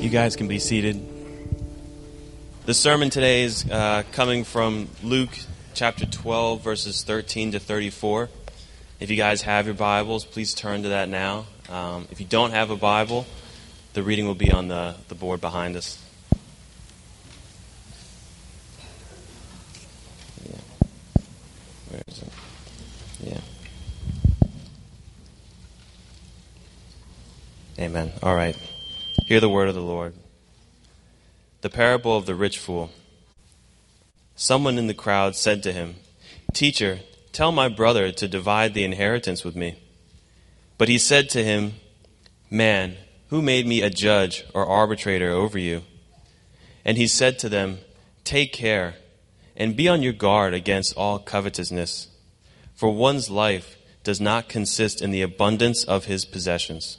You guys can be seated. The sermon today is uh, coming from Luke chapter 12, verses 13 to 34. If you guys have your Bibles, please turn to that now. Um, if you don't have a Bible, the reading will be on the, the board behind us. Yeah. Where is it? Yeah. Amen. All right. Hear the word of the Lord. The parable of the rich fool. Someone in the crowd said to him, Teacher, tell my brother to divide the inheritance with me. But he said to him, Man, who made me a judge or arbitrator over you? And he said to them, Take care, and be on your guard against all covetousness, for one's life does not consist in the abundance of his possessions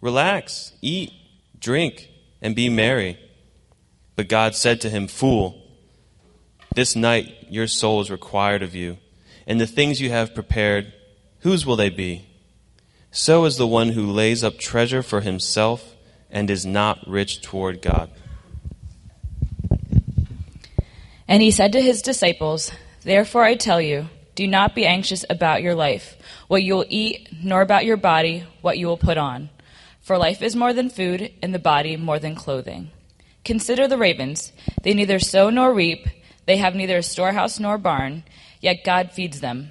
Relax, eat, drink, and be merry. But God said to him, Fool, this night your soul is required of you, and the things you have prepared, whose will they be? So is the one who lays up treasure for himself and is not rich toward God. And he said to his disciples, Therefore I tell you, do not be anxious about your life, what you will eat, nor about your body, what you will put on. For life is more than food, and the body more than clothing. Consider the ravens. They neither sow nor reap, they have neither a storehouse nor barn, yet God feeds them.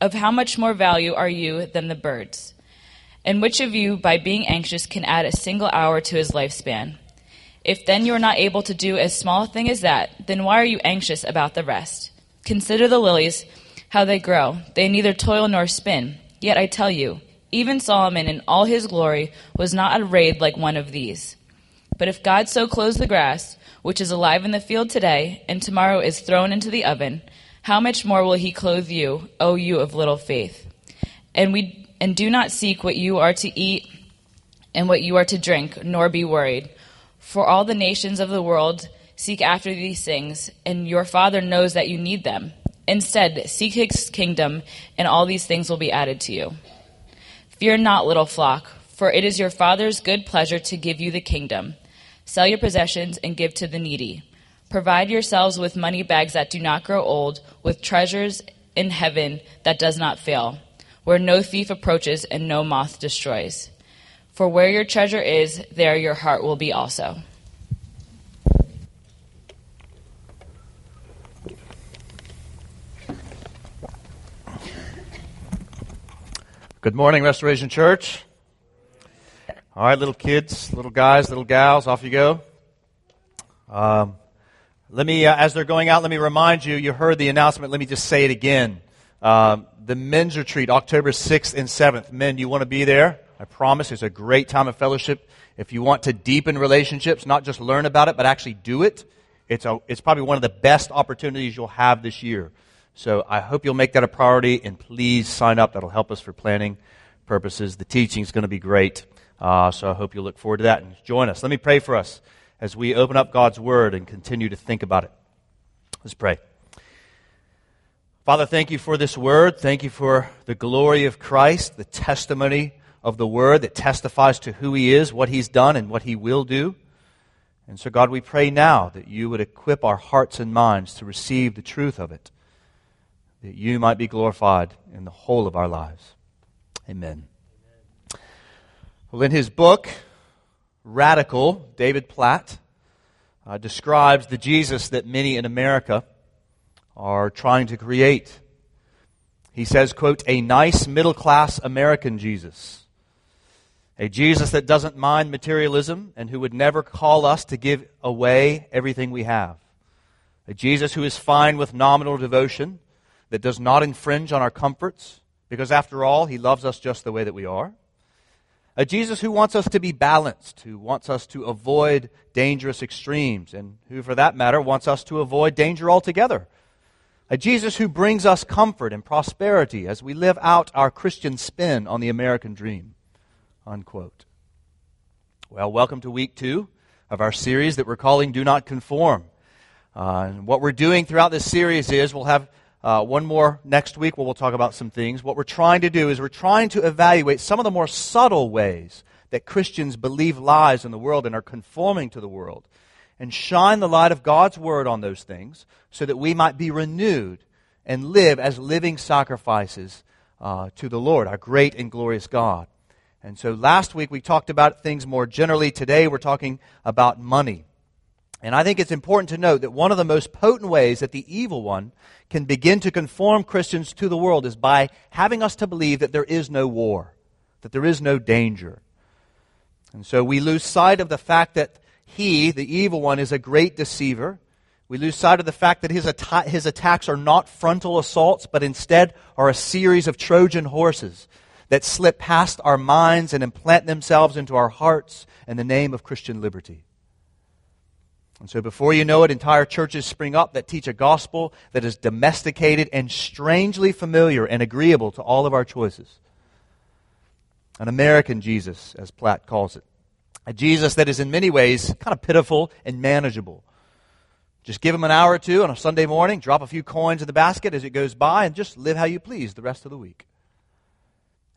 Of how much more value are you than the birds? And which of you, by being anxious, can add a single hour to his lifespan? If then you are not able to do as small a thing as that, then why are you anxious about the rest? Consider the lilies, how they grow. They neither toil nor spin. Yet I tell you, even Solomon in all his glory was not arrayed like one of these. But if God so clothes the grass, which is alive in the field today, and tomorrow is thrown into the oven, how much more will he clothe you, O you of little faith? And we and do not seek what you are to eat and what you are to drink, nor be worried. For all the nations of the world seek after these things, and your Father knows that you need them. Instead, seek his kingdom, and all these things will be added to you. Fear not, little flock, for it is your Father's good pleasure to give you the kingdom. Sell your possessions and give to the needy. Provide yourselves with money bags that do not grow old, with treasures in heaven that does not fail, where no thief approaches and no moth destroys. For where your treasure is, there your heart will be also. Good morning, Restoration Church. All right, little kids, little guys, little gals, off you go. Um, let me, uh, as they're going out, let me remind you, you heard the announcement, let me just say it again. Um, the men's retreat, October 6th and 7th. Men, you want to be there? I promise it's a great time of fellowship. If you want to deepen relationships, not just learn about it, but actually do it, it's, a, it's probably one of the best opportunities you'll have this year. So I hope you'll make that a priority and please sign up. That'll help us for planning purposes. The teaching is going to be great. Uh, so I hope you'll look forward to that and join us. Let me pray for us as we open up God's Word and continue to think about it. Let's pray. Father, thank you for this Word. Thank you for the glory of Christ, the testimony of the Word that testifies to who He is, what He's done, and what He will do. And so, God, we pray now that you would equip our hearts and minds to receive the truth of it that you might be glorified in the whole of our lives. Amen. Well, in his book, Radical, David Platt uh, describes the Jesus that many in America are trying to create. He says, quote, a nice middle class American Jesus. A Jesus that doesn't mind materialism and who would never call us to give away everything we have. A Jesus who is fine with nominal devotion that does not infringe on our comforts, because after all, He loves us just the way that we are. A Jesus who wants us to be balanced, who wants us to avoid dangerous extremes, and who, for that matter, wants us to avoid danger altogether. A Jesus who brings us comfort and prosperity as we live out our Christian spin on the American dream. Unquote. Well, welcome to week two of our series that we're calling Do Not Conform. Uh, and what we're doing throughout this series is we'll have uh, one more next week where we'll talk about some things. What we're trying to do is we're trying to evaluate some of the more subtle ways that Christians believe lies in the world and are conforming to the world and shine the light of God's word on those things so that we might be renewed and live as living sacrifices uh, to the Lord, our great and glorious God. And so last week we talked about things more generally. Today we're talking about money. And I think it's important to note that one of the most potent ways that the evil one can begin to conform Christians to the world is by having us to believe that there is no war, that there is no danger. And so we lose sight of the fact that he, the evil one, is a great deceiver. We lose sight of the fact that his, his attacks are not frontal assaults, but instead are a series of Trojan horses that slip past our minds and implant themselves into our hearts in the name of Christian liberty. And so before you know it, entire churches spring up that teach a gospel that is domesticated and strangely familiar and agreeable to all of our choices. An American Jesus, as Platt calls it. A Jesus that is in many ways kind of pitiful and manageable. Just give him an hour or two on a Sunday morning, drop a few coins in the basket as it goes by, and just live how you please the rest of the week.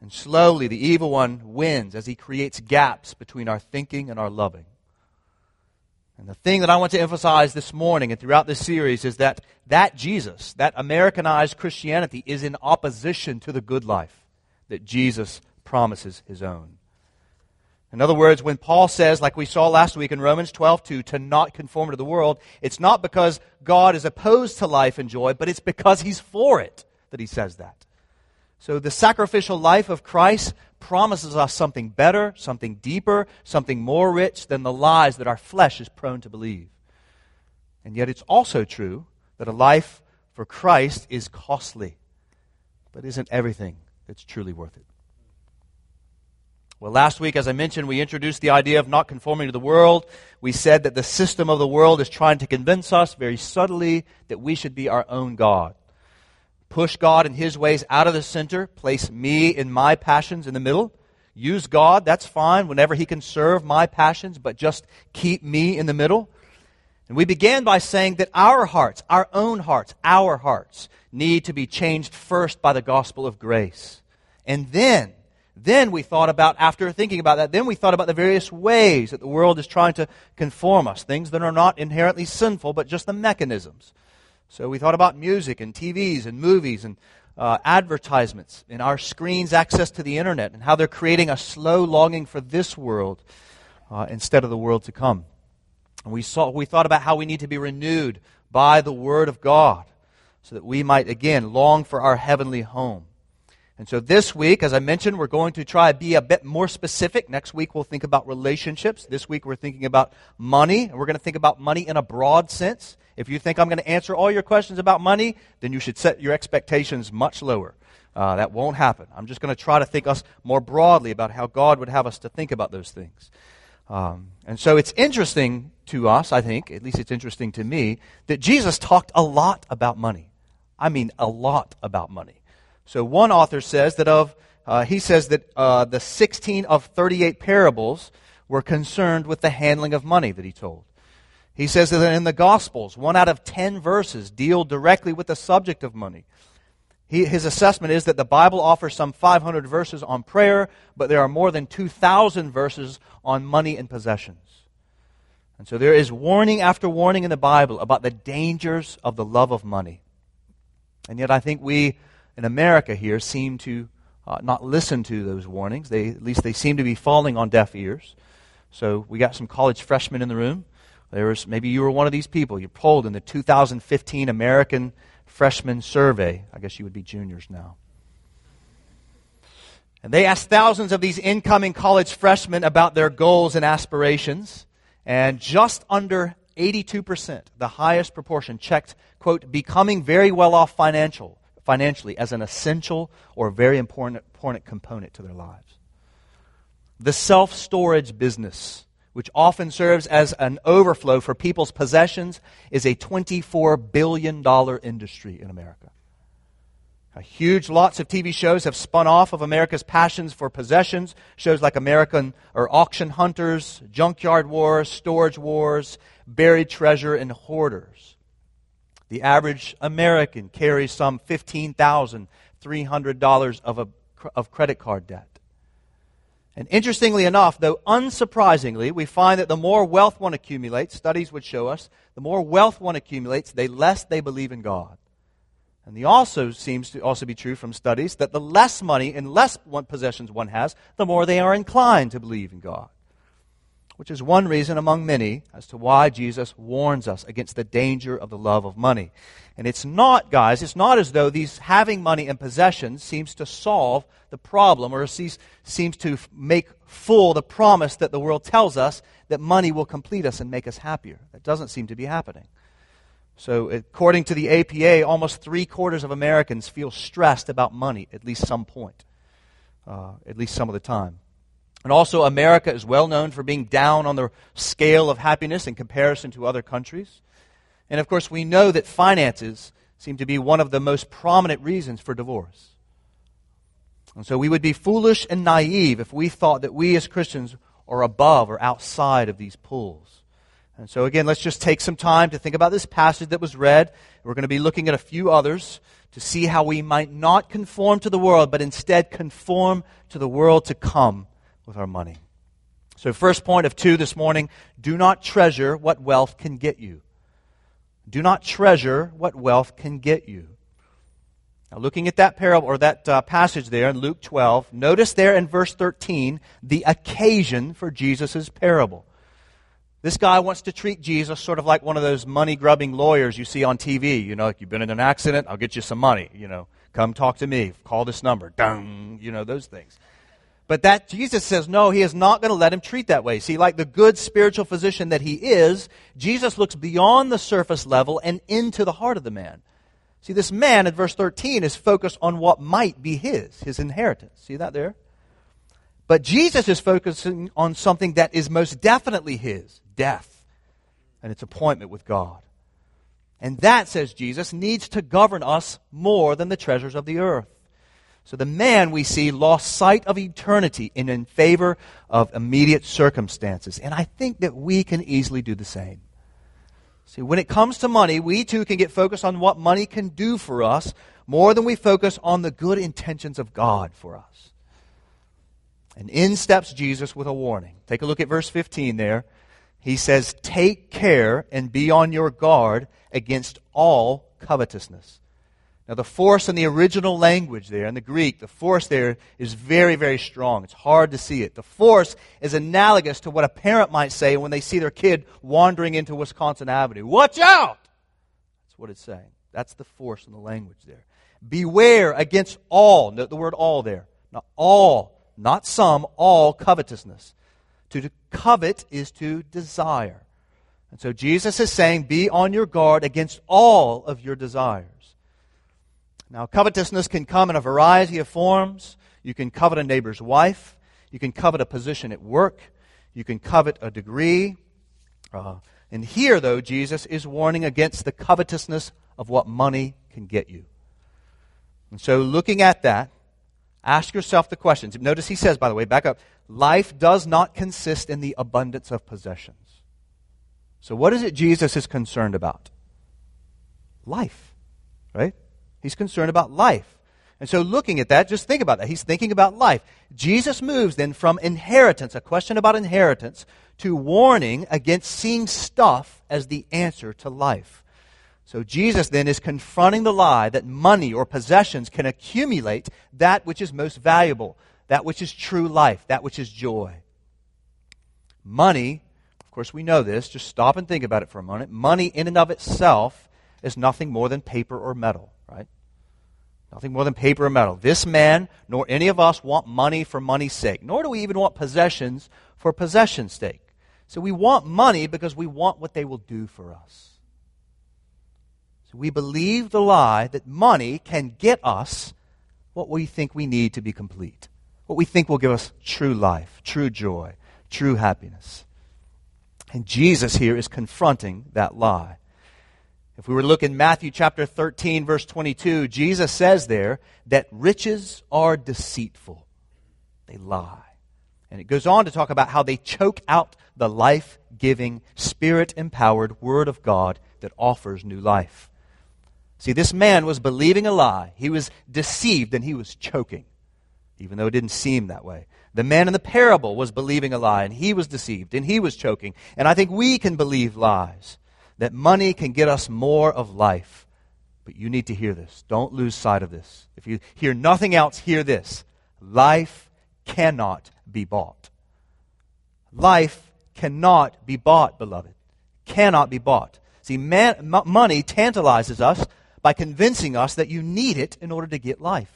And slowly the evil one wins as he creates gaps between our thinking and our loving. And the thing that I want to emphasize this morning and throughout this series is that that Jesus, that Americanized Christianity, is in opposition to the good life that Jesus promises his own. In other words, when Paul says, like we saw last week in Romans 12, 2, to not conform to the world, it's not because God is opposed to life and joy, but it's because he's for it that he says that. So the sacrificial life of Christ promises us something better, something deeper, something more rich than the lies that our flesh is prone to believe. And yet it's also true that a life for Christ is costly, but isn't everything that's truly worth it. Well, last week, as I mentioned, we introduced the idea of not conforming to the world. We said that the system of the world is trying to convince us very subtly that we should be our own God push God and His ways out of the center, place me and my passions in the middle. Use God, that's fine, whenever He can serve my passions, but just keep me in the middle. And we began by saying that our hearts, our own hearts, our hearts, need to be changed first by the gospel of grace. And then, then we thought about, after thinking about that, then we thought about the various ways that the world is trying to conform us. Things that are not inherently sinful, but just the mechanisms. So we thought about music and TVs and movies and uh, advertisements and our screens' access to the internet and how they're creating a slow longing for this world uh, instead of the world to come. And we, saw, we thought about how we need to be renewed by the Word of God so that we might again long for our heavenly home. And so this week, as I mentioned, we're going to try to be a bit more specific. Next week, we'll think about relationships. This week, we're thinking about money, and we're going to think about money in a broad sense. If you think I'm going to answer all your questions about money, then you should set your expectations much lower. Uh, that won't happen. I'm just going to try to think us more broadly about how God would have us to think about those things. Um, and so it's interesting to us, I think, at least it's interesting to me, that Jesus talked a lot about money. I mean, a lot about money. So one author says that of, uh, he says that uh, the 16 of 38 parables were concerned with the handling of money that he told. He says that in the Gospels, one out of 10 verses deal directly with the subject of money. He, his assessment is that the Bible offers some 500 verses on prayer, but there are more than 2,000 verses on money and possessions. And so there is warning after warning in the Bible about the dangers of the love of money. And yet I think we in America here seem to uh, not listen to those warnings. They, at least they seem to be falling on deaf ears. So we got some college freshmen in the room. There was, maybe you were one of these people. You polled in the 2015 American Freshman Survey. I guess you would be juniors now. And they asked thousands of these incoming college freshmen about their goals and aspirations. And just under 82%, the highest proportion, checked, quote, becoming very well off financial financially as an essential or very important, important component to their lives. The self storage business, which often serves as an overflow for people's possessions, is a $24 billion industry in America. A huge lots of TV shows have spun off of America's passions for possessions. Shows like American or Auction Hunters, Junkyard Wars, Storage Wars, Buried Treasure, and Hoarders. The average American carries some $15,300 of, a, of credit card debt. And interestingly enough, though unsurprisingly, we find that the more wealth one accumulates, studies would show us, the more wealth one accumulates, the less they believe in God. And the also seems to also be true from studies that the less money and less possessions one has, the more they are inclined to believe in God. Which is one reason among many as to why Jesus warns us against the danger of the love of money. And it's not, guys, it's not as though these having money and possessions seems to solve the problem or seems, to make full the promise that the world tells us that money will complete us and make us happier. That doesn't seem to be happening. So, according to the APA, almost three quarters of Americans feel stressed about money at least some point, uh, at least some of the time. And also, America is well known for being down on the scale of happiness in comparison to other countries. And of course, we know that finances seem to be one of the most prominent reasons for divorce. And so we would be foolish and naive if we thought that we as Christians are above or outside of these pulls. And so again, let's just take some time to think about this passage that was read. We're going to be looking at a few others to see how we might not conform to the world, but instead conform to the world to come with our money. So, first point of two this morning do not treasure what wealth can get you. Do not treasure what wealth can get you. Now, looking at that parable or that uh, passage there in Luke 12, notice there in verse 13 the occasion for Jesus' parable. This guy wants to treat Jesus sort of like one of those money grubbing lawyers you see on TV. You know, like you've been in an accident, I'll get you some money. You know, come talk to me, call this number, dung, you know, those things. But that Jesus says, no, he is not going to let him treat that way. See, like the good spiritual physician that he is, Jesus looks beyond the surface level and into the heart of the man. See, this man in verse 13 is focused on what might be his, his inheritance. See that there? But Jesus is focusing on something that is most definitely his death and its appointment with God. And that, says Jesus, needs to govern us more than the treasures of the earth. So the man, we see, lost sight of eternity in, in favor of immediate circumstances. And I think that we can easily do the same. See, when it comes to money, we too can get focused on what money can do for us more than we focus on the good intentions of God for us. And in steps Jesus with a warning. Take a look at verse 15 there. He says, Take care and be on your guard against all covetousness. Now, the force in the original language there, in the Greek, the force there is very, very strong. It's hard to see it. The force is analogous to what a parent might say when they see their kid wandering into Wisconsin Avenue. Watch out! That's what it's saying. That's the force in the language there. Beware against all, note the word all there. Not all, not some, all covetousness. To covet is to desire. And so Jesus is saying, be on your guard against all of your desires. Now, covetousness can come in a variety of forms. You can covet a neighbor's wife. You can covet a position at work. You can covet a degree. Uh, and here, though, Jesus is warning against the covetousness of what money can get you. And so, looking at that, ask yourself the questions. Notice he says, by the way, back up, life does not consist in the abundance of possessions. So, what is it Jesus is concerned about? Life, right? He's concerned about life. And so, looking at that, just think about that. He's thinking about life. Jesus moves then from inheritance, a question about inheritance, to warning against seeing stuff as the answer to life. So, Jesus then is confronting the lie that money or possessions can accumulate that which is most valuable, that which is true life, that which is joy. Money, of course, we know this. Just stop and think about it for a moment. Money, in and of itself, is nothing more than paper or metal, right? Nothing more than paper and metal. This man, nor any of us, want money for money's sake, nor do we even want possessions for possession's sake. So we want money because we want what they will do for us. So we believe the lie that money can get us what we think we need to be complete. what we think will give us true life, true joy, true happiness. And Jesus here is confronting that lie. If we were to look in Matthew chapter 13, verse 22, Jesus says there that riches are deceitful. They lie. And it goes on to talk about how they choke out the life giving, spirit empowered Word of God that offers new life. See, this man was believing a lie. He was deceived and he was choking, even though it didn't seem that way. The man in the parable was believing a lie and he was deceived and he was choking. And I think we can believe lies that money can get us more of life. But you need to hear this. Don't lose sight of this. If you hear nothing else, hear this. Life cannot be bought. Life cannot be bought, beloved. Cannot be bought. See, man, m- money tantalizes us by convincing us that you need it in order to get life.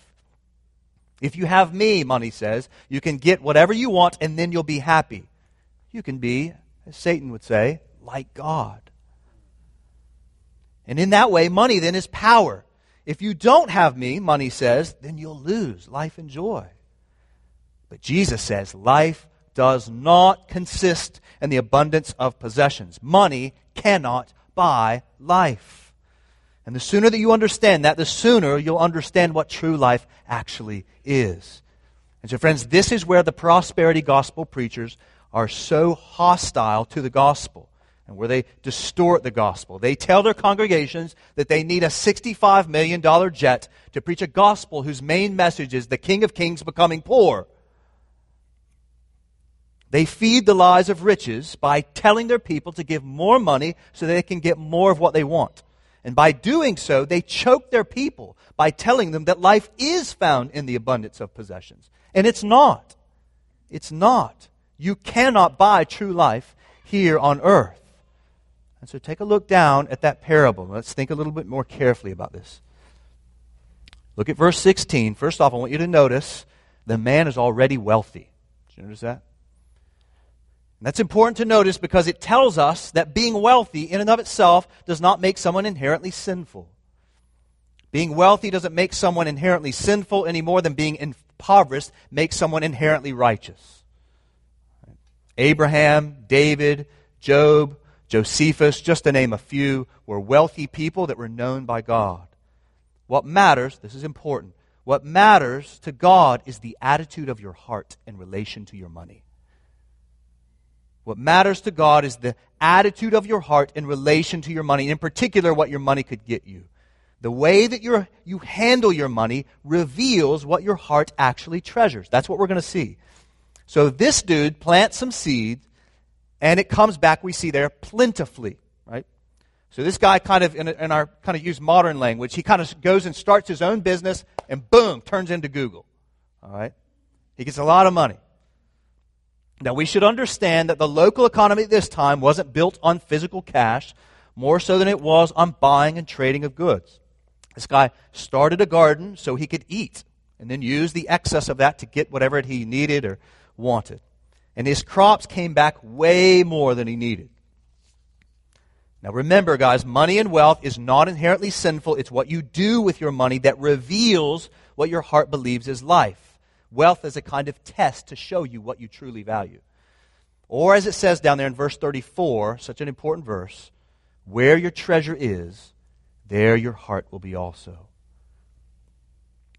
If you have me, money says, you can get whatever you want and then you'll be happy. You can be, as Satan would say, like God. And in that way, money then is power. If you don't have me, money says, then you'll lose life and joy. But Jesus says life does not consist in the abundance of possessions. Money cannot buy life. And the sooner that you understand that, the sooner you'll understand what true life actually is. And so, friends, this is where the prosperity gospel preachers are so hostile to the gospel and where they distort the gospel. They tell their congregations that they need a $65 million jet to preach a gospel whose main message is the King of Kings becoming poor. They feed the lies of riches by telling their people to give more money so they can get more of what they want. And by doing so, they choke their people by telling them that life is found in the abundance of possessions. And it's not. It's not. You cannot buy true life here on earth. And so take a look down at that parable. Let's think a little bit more carefully about this. Look at verse 16. First off, I want you to notice the man is already wealthy. Did you notice that? And that's important to notice because it tells us that being wealthy in and of itself does not make someone inherently sinful. Being wealthy doesn't make someone inherently sinful any more than being impoverished makes someone inherently righteous. Abraham, David, Job, Josephus, just to name a few, were wealthy people that were known by God. What matters, this is important, what matters to God is the attitude of your heart in relation to your money. What matters to God is the attitude of your heart in relation to your money, in particular, what your money could get you. The way that you you handle your money reveals what your heart actually treasures. That's what we're going to see. So this dude plants some seeds, and it comes back, we see there, plentifully, right? So this guy kind of, in, in our kind of use modern language, he kind of goes and starts his own business, and boom, turns into Google. All right? He gets a lot of money. Now, we should understand that the local economy at this time wasn't built on physical cash more so than it was on buying and trading of goods. This guy started a garden so he could eat and then use the excess of that to get whatever he needed or wanted. And his crops came back way more than he needed. Now remember, guys, money and wealth is not inherently sinful. It's what you do with your money that reveals what your heart believes is life. Wealth is a kind of test to show you what you truly value. Or, as it says down there in verse 34, such an important verse, where your treasure is, there your heart will be also.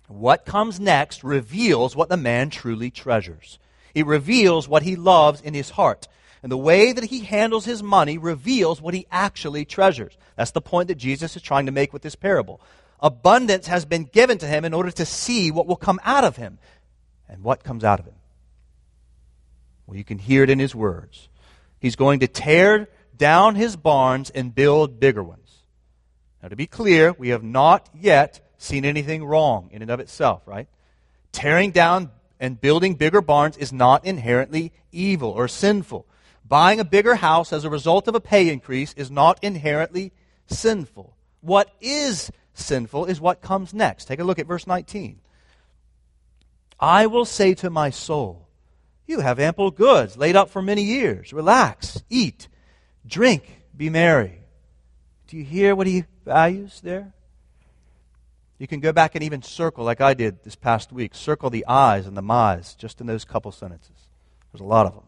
What comes next reveals what the man truly treasures. It reveals what he loves in his heart. And the way that he handles his money reveals what he actually treasures. That's the point that Jesus is trying to make with this parable. Abundance has been given to him in order to see what will come out of him. And what comes out of him? Well, you can hear it in his words. He's going to tear down his barns and build bigger ones. Now, to be clear, we have not yet seen anything wrong in and of itself, right? Tearing down and building bigger barns is not inherently evil or sinful. Buying a bigger house as a result of a pay increase is not inherently sinful. What is sinful is what comes next. Take a look at verse 19. I will say to my soul, You have ample goods laid up for many years. Relax, eat, drink, be merry. Do you hear what he values there? You can go back and even circle, like I did this past week, circle the I's and the my's just in those couple sentences. There's a lot of them.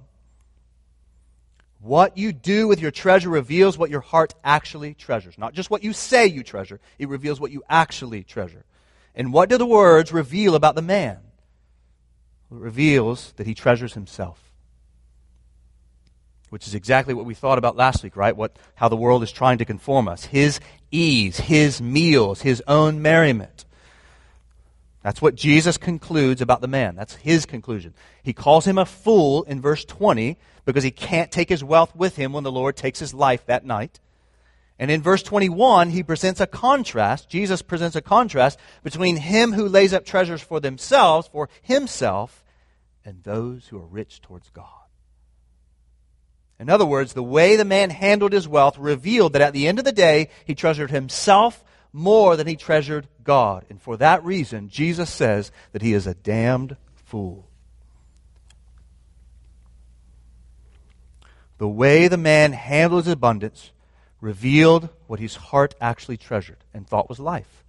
What you do with your treasure reveals what your heart actually treasures. Not just what you say you treasure, it reveals what you actually treasure. And what do the words reveal about the man? It reveals that he treasures himself. Which is exactly what we thought about last week, right? What, how the world is trying to conform us. His ease, his meals, his own merriment. That's what Jesus concludes about the man. That's his conclusion. He calls him a fool in verse 20 because he can't take his wealth with him when the Lord takes his life that night. And in verse 21, he presents a contrast. Jesus presents a contrast between him who lays up treasures for themselves, for himself, and those who are rich towards God. In other words, the way the man handled his wealth revealed that at the end of the day, he treasured himself more than he treasured God. And for that reason, Jesus says that he is a damned fool. The way the man handled his abundance revealed what his heart actually treasured and thought was life.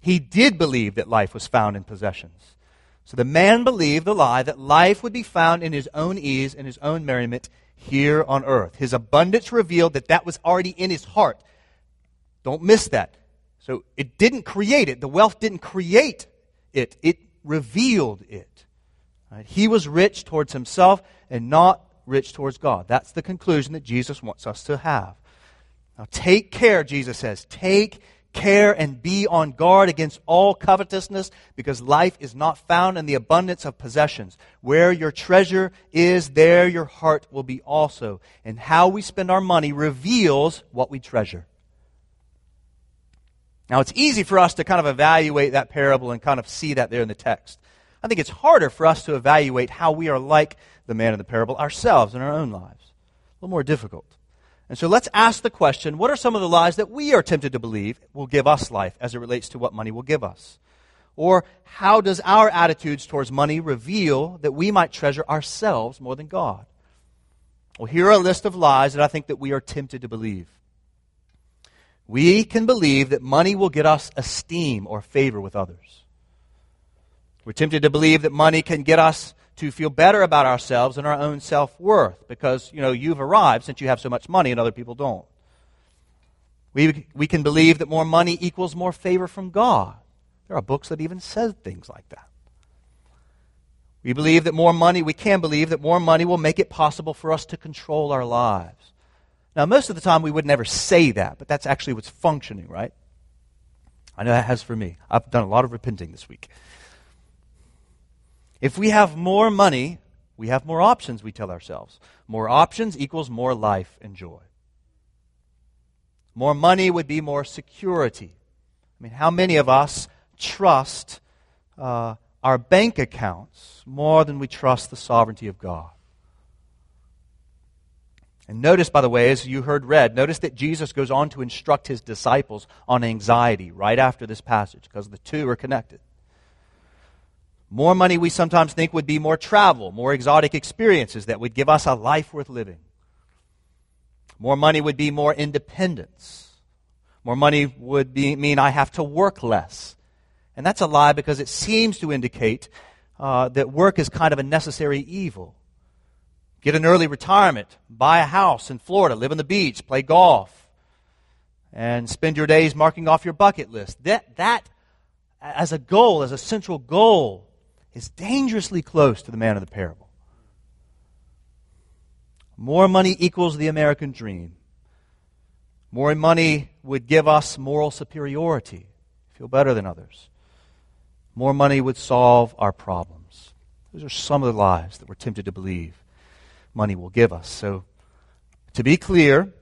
He did believe that life was found in possessions. So the man believed the lie that life would be found in his own ease and his own merriment here on earth. His abundance revealed that that was already in his heart. Don't miss that. So it didn't create it. The wealth didn't create it. It revealed it. Right? He was rich towards himself and not rich towards God. That's the conclusion that Jesus wants us to have. Now take care, Jesus says. Take care and be on guard against all covetousness because life is not found in the abundance of possessions. Where your treasure is, there your heart will be also. And how we spend our money reveals what we treasure. Now, it's easy for us to kind of evaluate that parable and kind of see that there in the text. I think it's harder for us to evaluate how we are like the man in the parable ourselves in our own lives. A little more difficult. And so let's ask the question what are some of the lies that we are tempted to believe will give us life as it relates to what money will give us? Or how does our attitudes towards money reveal that we might treasure ourselves more than God? Well, here are a list of lies that I think that we are tempted to believe. We can believe that money will get us esteem or favor with others. We're tempted to believe that money can get us to feel better about ourselves and our own self worth because, you know, you've arrived since you have so much money and other people don't. We, we can believe that more money equals more favor from God. There are books that even says things like that. We believe that more money, we can believe that more money will make it possible for us to control our lives. Now, most of the time we would never say that, but that's actually what's functioning, right? I know that has for me. I've done a lot of repenting this week. If we have more money, we have more options, we tell ourselves. More options equals more life and joy. More money would be more security. I mean, how many of us trust uh, our bank accounts more than we trust the sovereignty of God? And notice, by the way, as you heard read, notice that Jesus goes on to instruct his disciples on anxiety right after this passage because the two are connected. More money, we sometimes think, would be more travel, more exotic experiences that would give us a life worth living. More money would be more independence. More money would be, mean I have to work less. And that's a lie because it seems to indicate uh, that work is kind of a necessary evil. Get an early retirement, buy a house in Florida, live on the beach, play golf, and spend your days marking off your bucket list. That, that as a goal, as a central goal, is dangerously close to the man of the parable. More money equals the American dream. More money would give us moral superiority, feel better than others. More money would solve our problems. Those are some of the lies that we're tempted to believe money will give us. So, to be clear,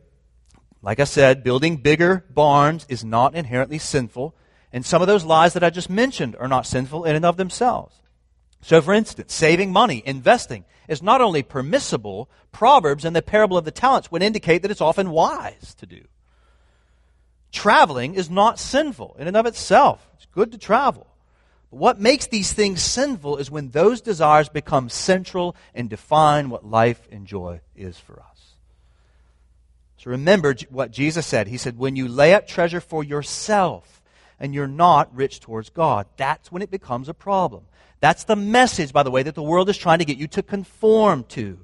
like I said, building bigger barns is not inherently sinful, and some of those lies that I just mentioned are not sinful in and of themselves. So, for instance, saving money, investing, is not only permissible, Proverbs and the parable of the talents would indicate that it's often wise to do. Traveling is not sinful in and of itself. It's good to travel. But what makes these things sinful is when those desires become central and define what life and joy is for us. So remember what Jesus said. He said, When you lay up treasure for yourself, and you're not rich towards God. That's when it becomes a problem. That's the message, by the way, that the world is trying to get you to conform to.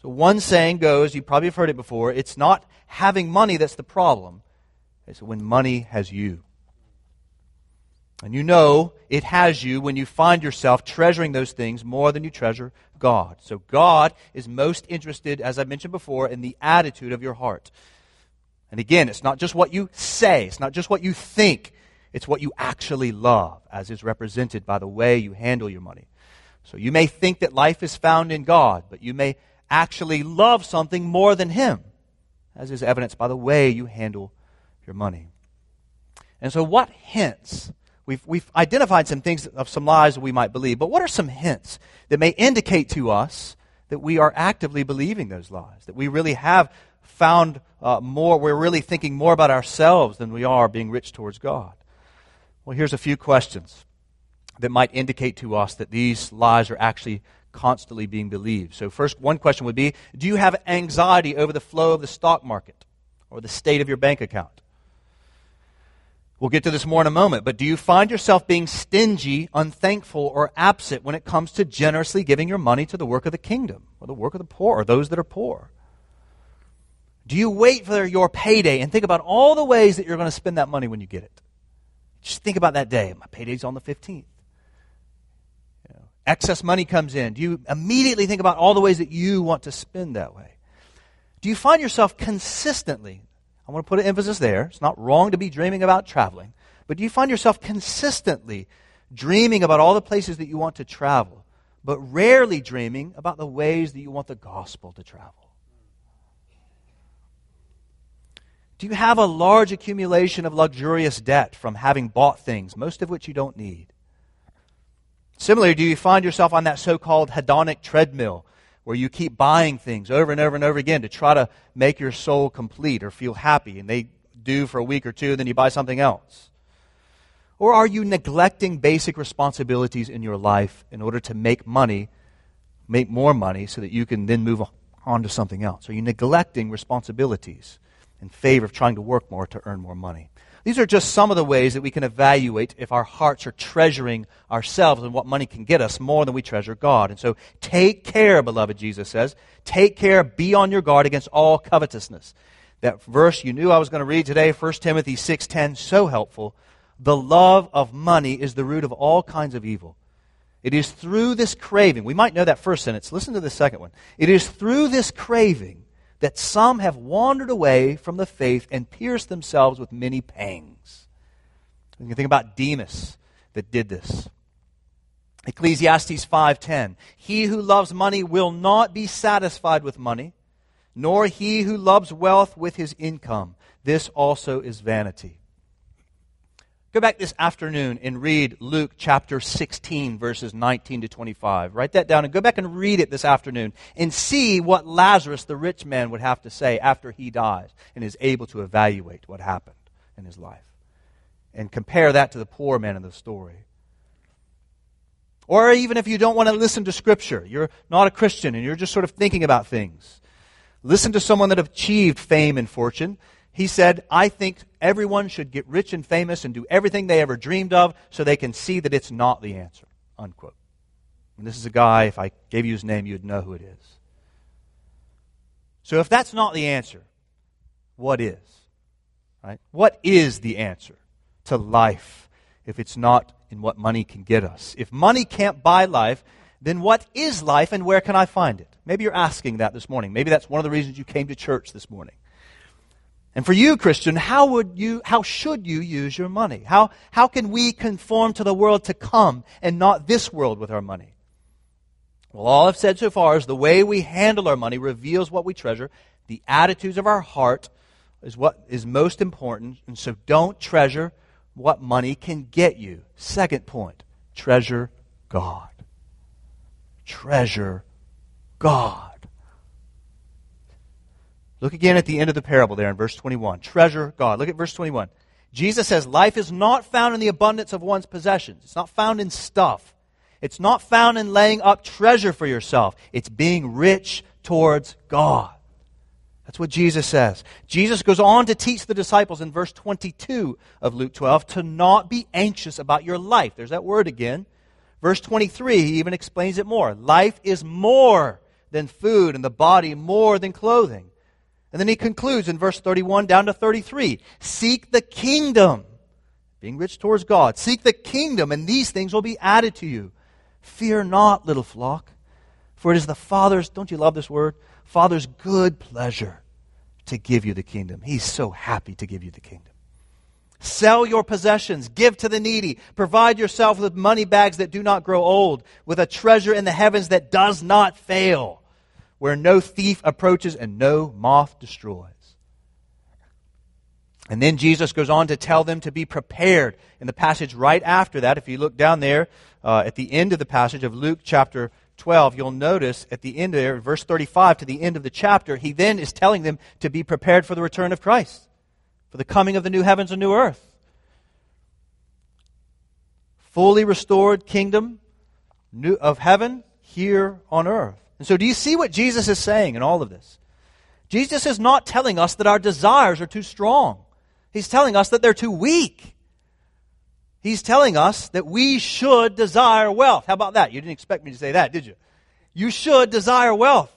So one saying goes, you probably have heard it before, it's not having money that's the problem. It's when money has you. And you know it has you when you find yourself treasuring those things more than you treasure God. So God is most interested, as I mentioned before, in the attitude of your heart. And again, it's not just what you say, it's not just what you think, it's what you actually love, as is represented by the way you handle your money. So you may think that life is found in God, but you may actually love something more than Him, as is evidenced by the way you handle your money. And so, what hints We've, we've identified some things of some lies we might believe, but what are some hints that may indicate to us that we are actively believing those lies? That we really have found uh, more, we're really thinking more about ourselves than we are being rich towards God? Well, here's a few questions that might indicate to us that these lies are actually constantly being believed. So, first, one question would be Do you have anxiety over the flow of the stock market or the state of your bank account? We'll get to this more in a moment, but do you find yourself being stingy, unthankful, or absent when it comes to generously giving your money to the work of the kingdom, or the work of the poor, or those that are poor? Do you wait for your payday and think about all the ways that you're going to spend that money when you get it? Just think about that day. My payday's on the 15th. You know, excess money comes in. Do you immediately think about all the ways that you want to spend that way? Do you find yourself consistently I want to put an emphasis there. It's not wrong to be dreaming about traveling, but do you find yourself consistently dreaming about all the places that you want to travel, but rarely dreaming about the ways that you want the gospel to travel? Do you have a large accumulation of luxurious debt from having bought things, most of which you don't need? Similarly, do you find yourself on that so called hedonic treadmill where you keep buying things over and over and over again to try to make your soul complete or feel happy, and they do for a week or two, and then you buy something else? Or are you neglecting basic responsibilities in your life in order to make money, make more money, so that you can then move on to something else? Are you neglecting responsibilities in favor of trying to work more to earn more money? These are just some of the ways that we can evaluate if our hearts are treasuring ourselves and what money can get us more than we treasure God. And so take care, beloved, Jesus says. Take care, be on your guard against all covetousness. That verse you knew I was going to read today, 1 Timothy 6:10, so helpful. The love of money is the root of all kinds of evil. It is through this craving. We might know that first sentence. Listen to the second one. It is through this craving that some have wandered away from the faith and pierced themselves with many pangs. You can think about Demas that did this. Ecclesiastes 5:10 He who loves money will not be satisfied with money, nor he who loves wealth with his income. This also is vanity. Go back this afternoon and read Luke chapter 16, verses 19 to 25. Write that down and go back and read it this afternoon and see what Lazarus, the rich man, would have to say after he dies and is able to evaluate what happened in his life. And compare that to the poor man in the story. Or even if you don't want to listen to Scripture, you're not a Christian and you're just sort of thinking about things. Listen to someone that achieved fame and fortune he said, I think everyone should get rich and famous and do everything they ever dreamed of so they can see that it's not the answer. Unquote. And this is a guy, if I gave you his name, you'd know who it is. So if that's not the answer, what is? Right? What is the answer to life if it's not in what money can get us? If money can't buy life, then what is life and where can I find it? Maybe you're asking that this morning. Maybe that's one of the reasons you came to church this morning. And for you, Christian, how would you, how should you use your money? How, how can we conform to the world to come and not this world with our money? Well, all I've said so far is the way we handle our money reveals what we treasure. The attitudes of our heart is what is most important. And so don't treasure what money can get you. Second point, treasure God. Treasure God. Look again at the end of the parable there in verse 21. Treasure God. Look at verse 21. Jesus says, Life is not found in the abundance of one's possessions. It's not found in stuff. It's not found in laying up treasure for yourself. It's being rich towards God. That's what Jesus says. Jesus goes on to teach the disciples in verse 22 of Luke 12 to not be anxious about your life. There's that word again. Verse 23, he even explains it more. Life is more than food, and the body more than clothing. And then he concludes in verse 31 down to 33 Seek the kingdom, being rich towards God. Seek the kingdom, and these things will be added to you. Fear not, little flock, for it is the Father's, don't you love this word? Father's good pleasure to give you the kingdom. He's so happy to give you the kingdom. Sell your possessions, give to the needy, provide yourself with money bags that do not grow old, with a treasure in the heavens that does not fail, where no thief approaches and no moth destroys. And then Jesus goes on to tell them to be prepared. In the passage right after that, if you look down there uh, at the end of the passage of Luke chapter 12, you'll notice at the end there, verse 35 to the end of the chapter, he then is telling them to be prepared for the return of Christ, for the coming of the new heavens and new earth. Fully restored kingdom of heaven here on earth. And so, do you see what Jesus is saying in all of this? Jesus is not telling us that our desires are too strong. He's telling us that they're too weak. He's telling us that we should desire wealth. How about that? You didn't expect me to say that, did you? You should desire wealth.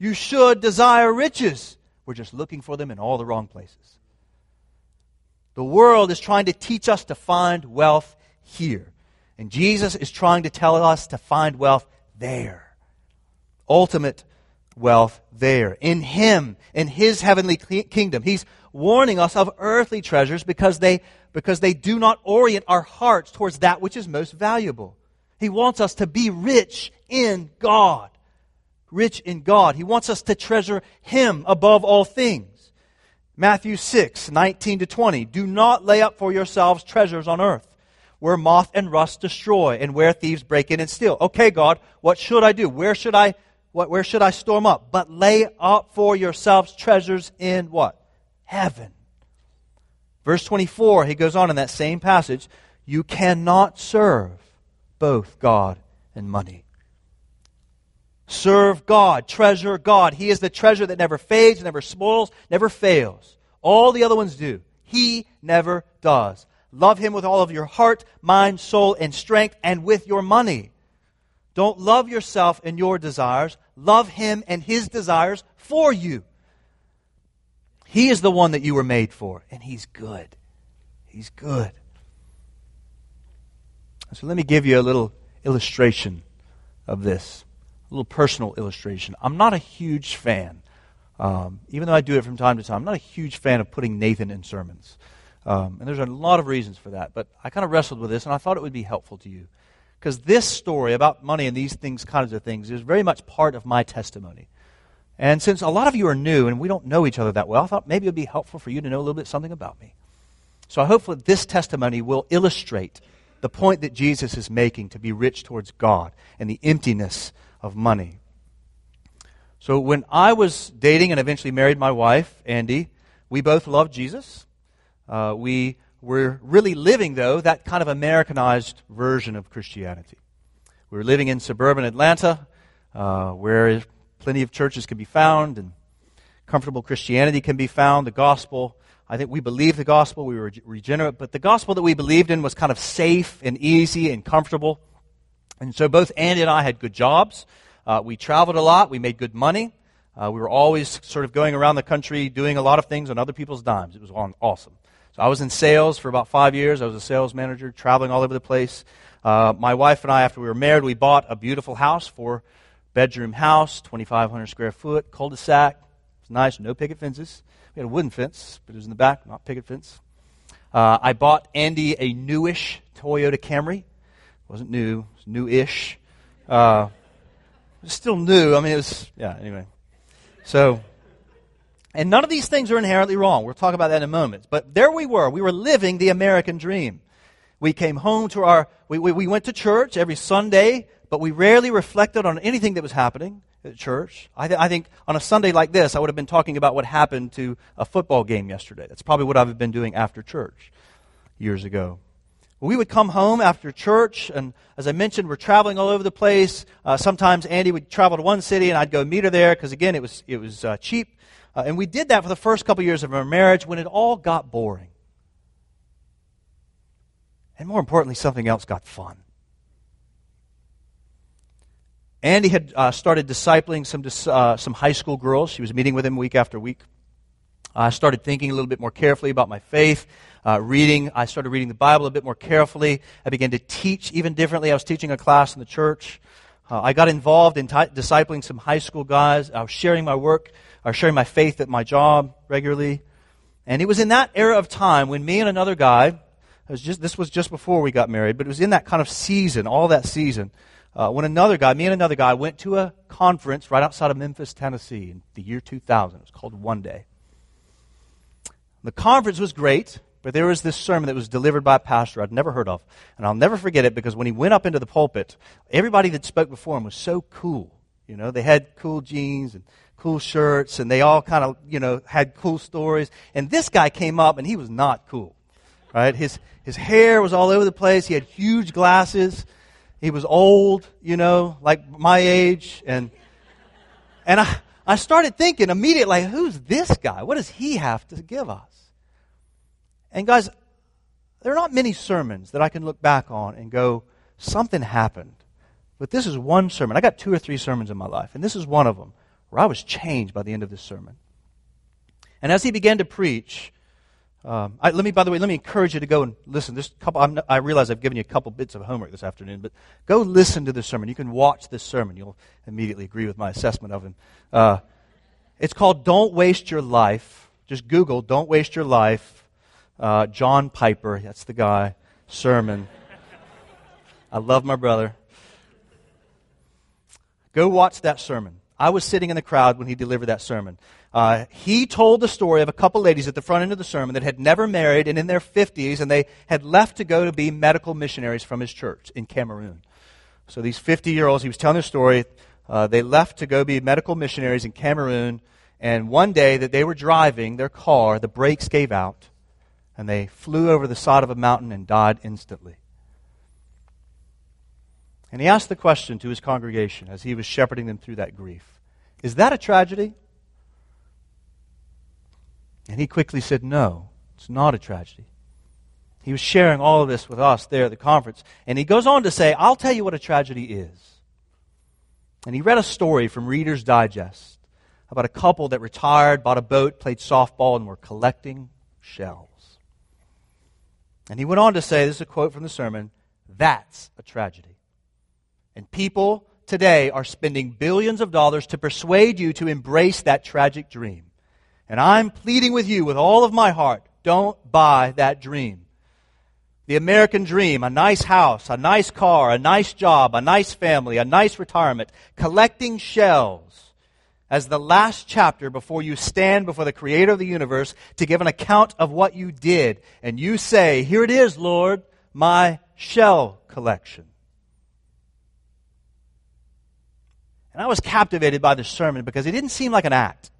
You should desire riches. We're just looking for them in all the wrong places. The world is trying to teach us to find wealth here. And Jesus is trying to tell us to find wealth there. Ultimate wealth there. In Him, in His heavenly kingdom. He's warning us of earthly treasures because they because they do not orient our hearts towards that which is most valuable. He wants us to be rich in God. Rich in God. He wants us to treasure Him above all things. Matthew 6, 19 to 20. Do not lay up for yourselves treasures on earth, where moth and rust destroy, and where thieves break in and steal. Okay, God, what should I do? Where should I, what, where should I storm up? But lay up for yourselves treasures in what? Heaven Verse 24, he goes on in that same passage you cannot serve both God and money. Serve God, treasure God. He is the treasure that never fades, never spoils, never fails. All the other ones do. He never does. Love Him with all of your heart, mind, soul, and strength, and with your money. Don't love yourself and your desires. Love Him and His desires for you. He is the one that you were made for, and He's good. He's good. So let me give you a little illustration of this, a little personal illustration. I'm not a huge fan, um, even though I do it from time to time, I'm not a huge fan of putting Nathan in sermons. Um, and there's a lot of reasons for that, but I kind of wrestled with this, and I thought it would be helpful to you. Because this story about money and these things, kinds of things, is very much part of my testimony. And since a lot of you are new and we don't know each other that well, I thought maybe it would be helpful for you to know a little bit something about me. So I hope that this testimony will illustrate the point that Jesus is making to be rich towards God and the emptiness of money. So when I was dating and eventually married my wife, Andy, we both loved Jesus. Uh, we were really living, though, that kind of Americanized version of Christianity. We're living in suburban Atlanta, uh, where plenty of churches can be found and comfortable Christianity can be found. The gospel, I think we believe the gospel, we were regenerate, but the gospel that we believed in was kind of safe and easy and comfortable. And so both Andy and I had good jobs. Uh, we traveled a lot. We made good money. Uh, we were always sort of going around the country doing a lot of things on other people's dimes. It was awesome. I was in sales four about five years. I was a sales manager, traveling all over the place. Uh, my wife and I, after we were married, we bought a beautiful house for bedroom house, 2,500 square foot, cul-de-sac. It's nice, no picket fences. We had a wooden fence, but it was in the back, not picket fence. Uh, I bought Andy a newish Toyota Camry. It wasn't new, it was new-ish. Uh, it was still new. I mean, it was, yeah, anyway. So, and none of these things are inherently wrong. We'll talk about that in a moment. But there we were. We were living the American dream. We came home to our, we, we, we went to church every Sunday but we rarely reflected on anything that was happening at church. I, th- I, think on a Sunday like this, I would have been talking about what happened to a football game yesterday. That's probably what I've been doing after church years ago. We would come home after church, and as I mentioned, we're traveling all over the place. Uh, sometimes Andy would travel to one city, and I'd go meet her there because, again, it was, it was uh, cheap. Uh, and we did that for the first couple years of our marriage when it all got boring. And more importantly, something else got fun. Andy had uh, started discipling some, uh, some high school girls. She was meeting with him week after week. I started thinking a little bit more carefully about my faith, uh, reading. I started reading the Bible a bit more carefully. I began to teach even differently. I was teaching a class in the church. Uh, I got involved in t- discipling some high school guys. I was sharing my work, or sharing my faith at my job regularly. And it was in that era of time when me and another guy, was just, this was just before we got married, but it was in that kind of season, all that season, uh, when another guy, me and another guy, went to a conference right outside of Memphis, Tennessee in the year 2000. It was called One Day. The conference was great, but there was this sermon that was delivered by a pastor I'd never heard of. And I'll never forget it because when he went up into the pulpit, everybody that spoke before him was so cool. You know, they had cool jeans and cool shirts, and they all kind of, you know, had cool stories. And this guy came up, and he was not cool. Right? His, his hair was all over the place. He had huge glasses. He was old, you know, like my age. And, and I, I started thinking immediately, like, who's this guy? What does he have to give us? And guys, there are not many sermons that I can look back on and go, something happened. But this is one sermon. I got two or three sermons in my life, and this is one of them where I was changed by the end of this sermon. And as he began to preach, um, I, let me, by the way, let me encourage you to go and listen. This couple, I'm, i realize I've given you a couple bits of homework this afternoon, but go listen to this sermon. You can watch this sermon. You'll immediately agree with my assessment of him. Uh, it's called "Don't Waste Your Life." Just Google "Don't Waste Your Life." Uh, John Piper, that's the guy, sermon. I love my brother. Go watch that sermon. I was sitting in the crowd when he delivered that sermon. Uh, he told the story of a couple ladies at the front end of the sermon that had never married and in their 50s, and they had left to go to be medical missionaries from his church in Cameroon. So these 50 year olds, he was telling their story. Uh, they left to go be medical missionaries in Cameroon, and one day that they were driving their car, the brakes gave out, and they flew over the side of a mountain and died instantly. And he asked the question to his congregation as he was shepherding them through that grief Is that a tragedy? And he quickly said, No, it's not a tragedy. He was sharing all of this with us there at the conference. And he goes on to say, I'll tell you what a tragedy is. And he read a story from Reader's Digest about a couple that retired, bought a boat, played softball, and were collecting shells. And he went on to say this is a quote from the sermon that's a tragedy. And people today are spending billions of dollars to persuade you to embrace that tragic dream. And I'm pleading with you with all of my heart don't buy that dream. The American dream, a nice house, a nice car, a nice job, a nice family, a nice retirement, collecting shells as the last chapter before you stand before the creator of the universe to give an account of what you did. And you say, Here it is, Lord, my shell collection. And I was captivated by this sermon because it didn't seem like an act.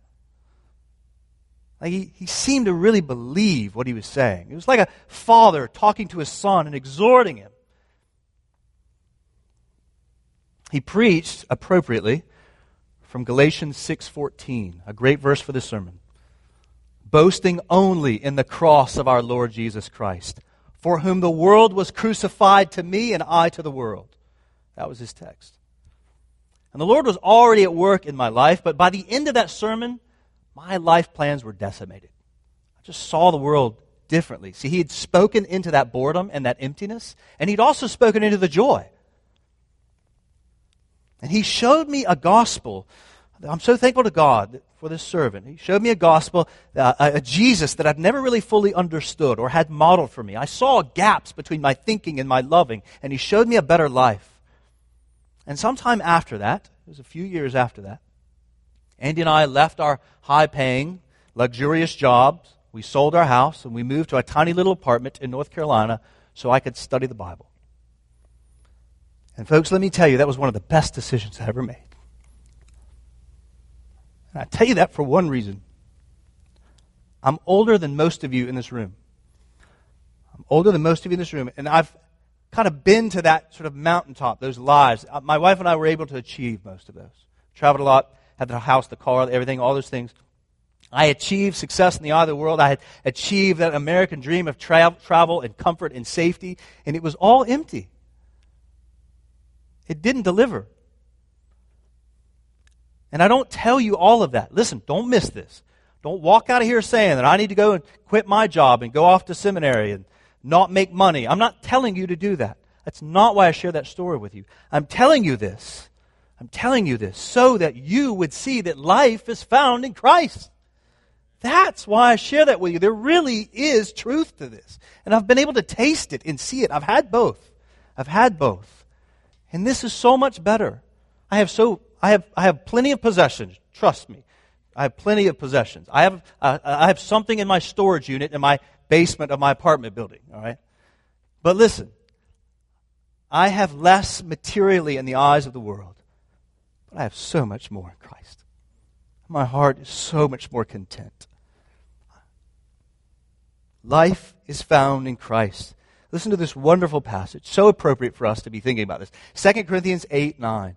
Like he, he seemed to really believe what he was saying. It was like a father talking to his son and exhorting him. He preached appropriately from Galatians 6:14, a great verse for this sermon. Boasting only in the cross of our Lord Jesus Christ, for whom the world was crucified to me and I to the world. That was his text. And the Lord was already at work in my life, but by the end of that sermon, my life plans were decimated. I just saw the world differently. See, he had spoken into that boredom and that emptiness, and he'd also spoken into the joy. And he showed me a gospel. I'm so thankful to God for this servant. He showed me a gospel, uh, a Jesus that I'd never really fully understood or had modeled for me. I saw gaps between my thinking and my loving, and he showed me a better life. And sometime after that, it was a few years after that, Andy and I left our high paying, luxurious jobs. We sold our house and we moved to a tiny little apartment in North Carolina so I could study the Bible. And, folks, let me tell you, that was one of the best decisions I ever made. And I tell you that for one reason. I'm older than most of you in this room. I'm older than most of you in this room, and I've kind of been to that sort of mountaintop, those lives. Uh, my wife and I were able to achieve most of those. Traveled a lot, had the house, the car, everything, all those things. I achieved success in the eye of the world. I had achieved that American dream of tra- travel and comfort and safety, and it was all empty. It didn't deliver. And I don't tell you all of that. Listen, don't miss this. Don't walk out of here saying that I need to go and quit my job and go off to seminary and not make money. I'm not telling you to do that. That's not why I share that story with you. I'm telling you this. I'm telling you this so that you would see that life is found in Christ. That's why I share that with you. There really is truth to this. And I've been able to taste it and see it. I've had both. I've had both. And this is so much better. I have so I have I have plenty of possessions. Trust me. I have plenty of possessions. I have uh, I have something in my storage unit in my basement of my apartment building, all right? But listen. I have less materially in the eyes of the world, but I have so much more in Christ. My heart is so much more content. Life is found in Christ. Listen to this wonderful passage, so appropriate for us to be thinking about this. 2 Corinthians 8 9.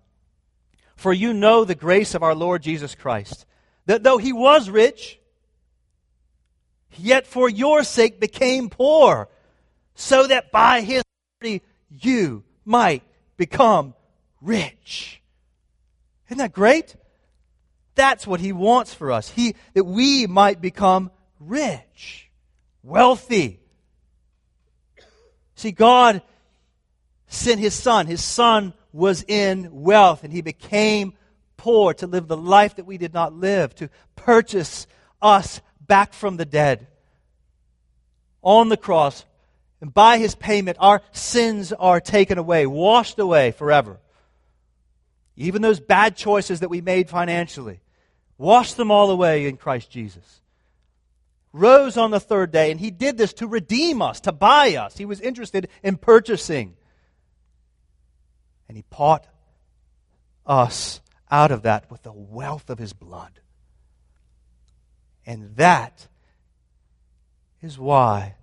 For you know the grace of our Lord Jesus Christ, that though he was rich, yet for your sake became poor, so that by his poverty you might become rich. Isn't that great? That's what he wants for us. He, that we might become rich wealthy. See, God sent his son. His son was in wealth, and he became poor to live the life that we did not live, to purchase us back from the dead. On the cross, and by his payment, our sins are taken away, washed away forever. Even those bad choices that we made financially, wash them all away in Christ Jesus rose on the third day, and he did this to redeem us, to buy us. He was interested in purchasing. And he bought us out of that with the wealth of his blood. And that is why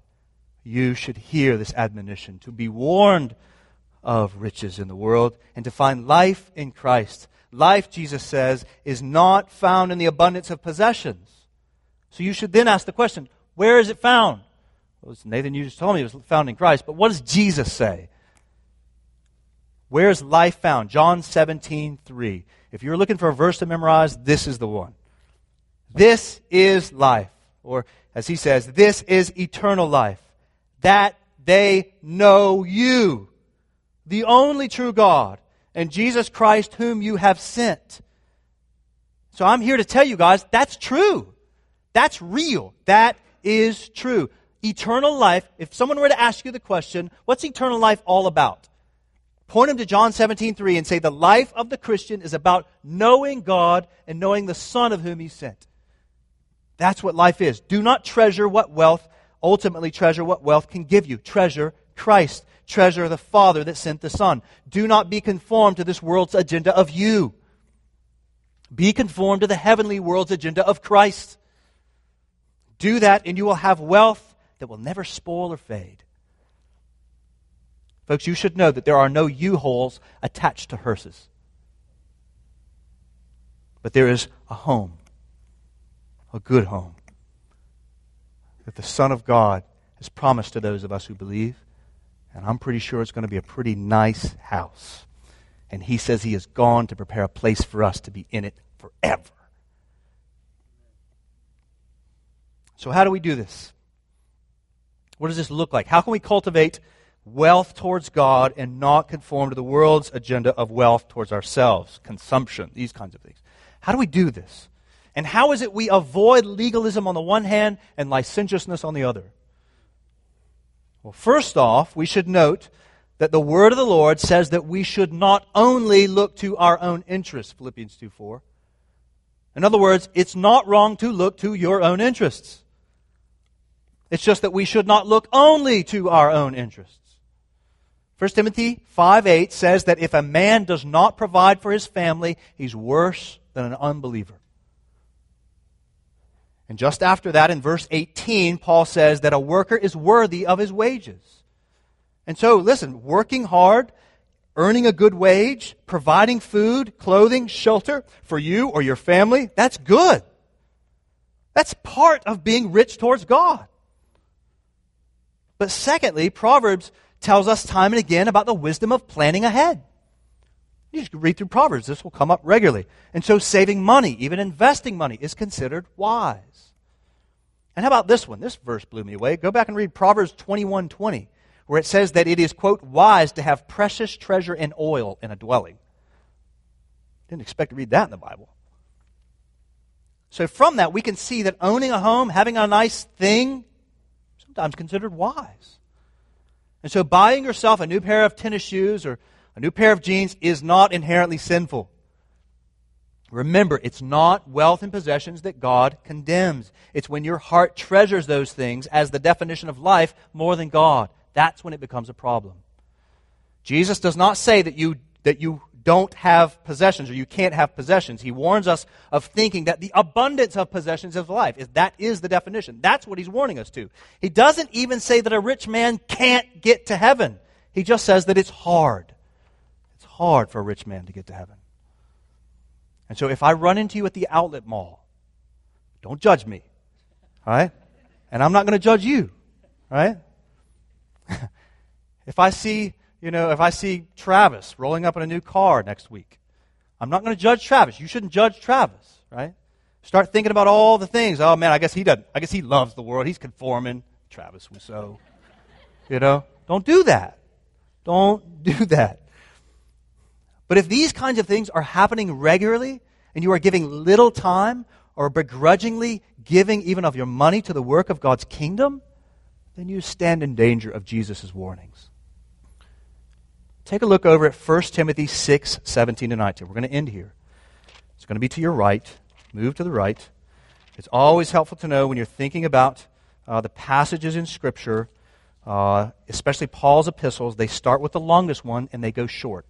you should hear this admonition to be warned of riches in the world and to find life in Christ. Life, Jesus says, is not found in the abundance of possessions so you should then ask the question where is it found? Well, Nathan, you just told me it was found in Christ, but what does Jesus say? Where is life found? John 17, 3. If you're looking for a verse to memorize, this is the one. This is life. Or, as he says, this is eternal life. That they know you, the only true God, and Jesus Christ, whom you have sent. So I'm here to tell you guys that's true. That's real. That is true. Eternal life, if someone were to ask you the question, what's eternal life all about? Point them to John 17, 3 and say the life of the Christian is about knowing God and knowing the Son of whom he sent. That's what life is. Do not treasure what wealth, ultimately treasure what wealth can give you. Treasure Christ. Treasure the Father that sent the Son. Do not be conformed to this world's agenda of you. Be conformed to the heavenly world's agenda of Christ. Do that, and you will have wealth that will never spoil or fade. Folks, you should know that there are no U-Hauls attached to hearses. But there is a home, a good home, that the Son of God has promised to those of us who believe. And I'm pretty sure it's going to be a pretty nice house. And He says He has gone to prepare a place for us to be in it forever. So, how do we do this? What does this look like? How can we cultivate wealth towards God and not conform to the world's agenda of wealth towards ourselves, consumption, these kinds of things? How do we do this? And how is it we avoid legalism on the one hand and licentiousness on the other? Well, first off, we should note that the word of the Lord says that we should not only look to our own interests, Philippians 2 4. In other words, it's not wrong to look to your own interests. It's just that we should not look only to our own interests. 1 Timothy 5 8 says that if a man does not provide for his family, he's worse than an unbeliever. And just after that, in verse 18, Paul says that a worker is worthy of his wages. And so, listen, working hard, earning a good wage, providing food, clothing, shelter for you or your family, that's good. That's part of being rich towards God. But secondly, Proverbs tells us time and again about the wisdom of planning ahead. You just read through Proverbs, this will come up regularly. And so saving money, even investing money, is considered wise. And how about this one? This verse blew me away. Go back and read Proverbs 21 20, where it says that it is, quote, wise to have precious treasure and oil in a dwelling. Didn't expect to read that in the Bible. So from that, we can see that owning a home, having a nice thing, sometimes considered wise. And so buying yourself a new pair of tennis shoes or a new pair of jeans is not inherently sinful. Remember, it's not wealth and possessions that God condemns. It's when your heart treasures those things as the definition of life more than God. That's when it becomes a problem. Jesus does not say that you, that you don't have possessions or you can't have possessions. He warns us of thinking that the abundance of possessions of life is that is the definition. That's what he's warning us to. He doesn't even say that a rich man can't get to heaven. He just says that it's hard. It's hard for a rich man to get to heaven. And so if I run into you at the outlet mall, don't judge me. All right? And I'm not going to judge you. Right? if I see you know, if I see Travis rolling up in a new car next week, I'm not going to judge Travis. You shouldn't judge Travis, right? Start thinking about all the things. Oh man, I guess he doesn't. I guess he loves the world. He's conforming. Travis was so. You know, don't do that. Don't do that. But if these kinds of things are happening regularly and you are giving little time or begrudgingly giving even of your money to the work of God's kingdom, then you stand in danger of Jesus' warnings. Take a look over at 1 Timothy 6, 17 to 19. We're going to end here. It's going to be to your right. Move to the right. It's always helpful to know when you're thinking about uh, the passages in Scripture, uh, especially Paul's epistles, they start with the longest one and they go short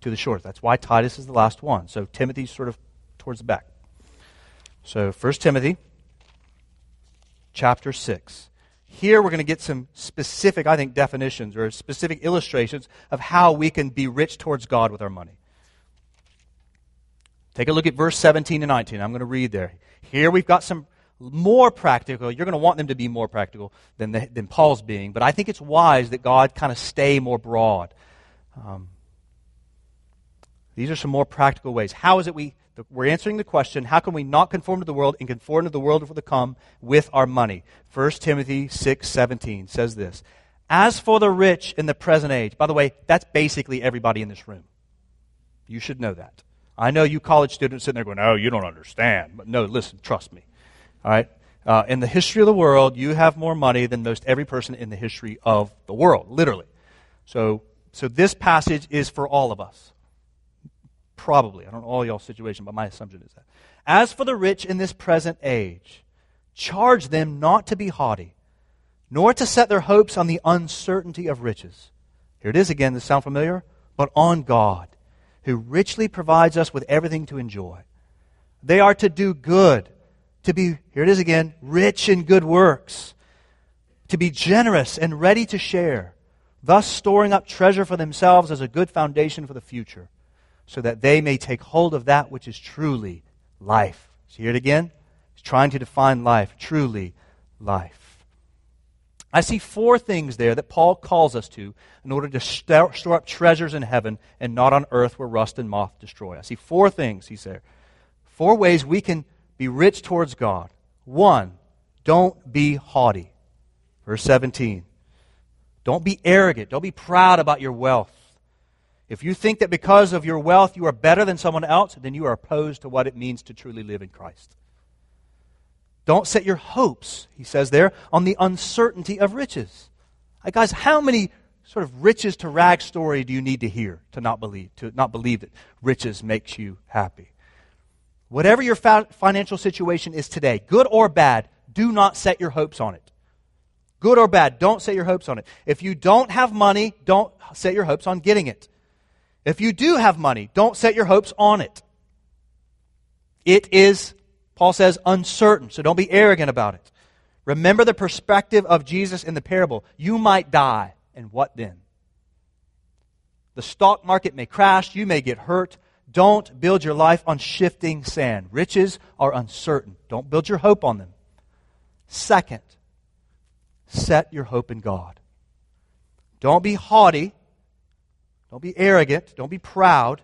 to the short. That's why Titus is the last one. So Timothy's sort of towards the back. So 1 Timothy chapter 6. Here we're going to get some specific, I think, definitions or specific illustrations of how we can be rich towards God with our money. Take a look at verse 17 and 19. I'm going to read there. Here we've got some more practical. You're going to want them to be more practical than, the, than Paul's being, but I think it's wise that God kind of stay more broad. Um, these are some more practical ways. How is it we we're answering the question how can we not conform to the world and conform to the world for the come with our money? 1 Timothy 6 17 says this As for the rich in the present age, by the way, that's basically everybody in this room. You should know that. I know you college students sitting there going, Oh, you don't understand. But no, listen, trust me. All right? Uh, in the history of the world, you have more money than most every person in the history of the world, literally. So, so this passage is for all of us. Probably. I don't know all y'all's situation, but my assumption is that. As for the rich in this present age, charge them not to be haughty, nor to set their hopes on the uncertainty of riches. Here it is again. Does sound familiar? But on God, who richly provides us with everything to enjoy. They are to do good, to be, here it is again, rich in good works, to be generous and ready to share, thus storing up treasure for themselves as a good foundation for the future so that they may take hold of that which is truly life. See it again? He's trying to define life, truly life. I see four things there that Paul calls us to in order to store, up treasures in heaven and not on earth where rust and moth destroy. I see four things, he said. Four ways we can be rich towards God. One, don't be haughty. Verse 17. Don't be arrogant. Don't be proud about your wealth. If you think that because of your wealth you are better than someone else, then you are opposed to what it means to truly live in Christ. Don't set your hopes, he says there, on the uncertainty of riches. Like, guys, how many sort of riches to rag story do you need to hear to not believe, to not believe that riches makes you happy? Whatever your fa- financial situation is today, good or bad, do not set your hopes on it. Good or bad, don't set your hopes on it. If you don't have money, don't set your hopes on getting it. If you do have money, don't set your hopes on it. It is, Paul says, uncertain, so don't be arrogant about it. Remember the perspective of Jesus in the parable. You might die, and what then? The stock market may crash, you may get hurt. Don't build your life on shifting sand. Riches are uncertain. Don't build your hope on them. Second, set your hope in God. Don't be haughty. Don't be arrogant. Don't be proud.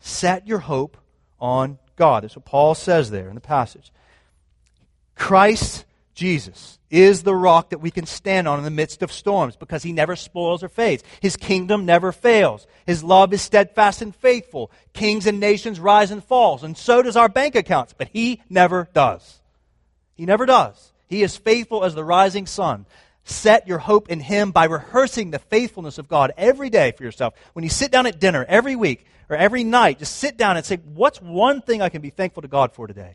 Set your hope on God. That's what Paul says there in the passage. Christ Jesus is the rock that we can stand on in the midst of storms because he never spoils or fades. His kingdom never fails. His love is steadfast and faithful. Kings and nations rise and falls, and so does our bank accounts, but he never does. He never does. He is faithful as the rising sun. Set your hope in him by rehearsing the faithfulness of God every day for yourself. When you sit down at dinner every week or every night, just sit down and say, What's one thing I can be thankful to God for today?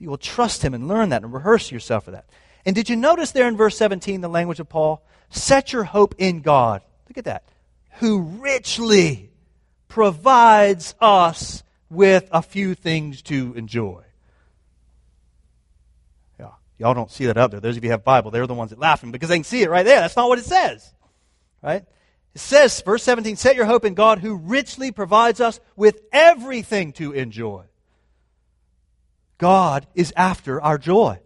You will trust him and learn that and rehearse yourself for that. And did you notice there in verse 17 the language of Paul? Set your hope in God. Look at that. Who richly provides us with a few things to enjoy. Y'all don't see that up there. Those of you have Bible, they're the ones that laughing because they can see it right there. That's not what it says. Right? It says, verse 17, set your hope in God who richly provides us with everything to enjoy. God is after our joy.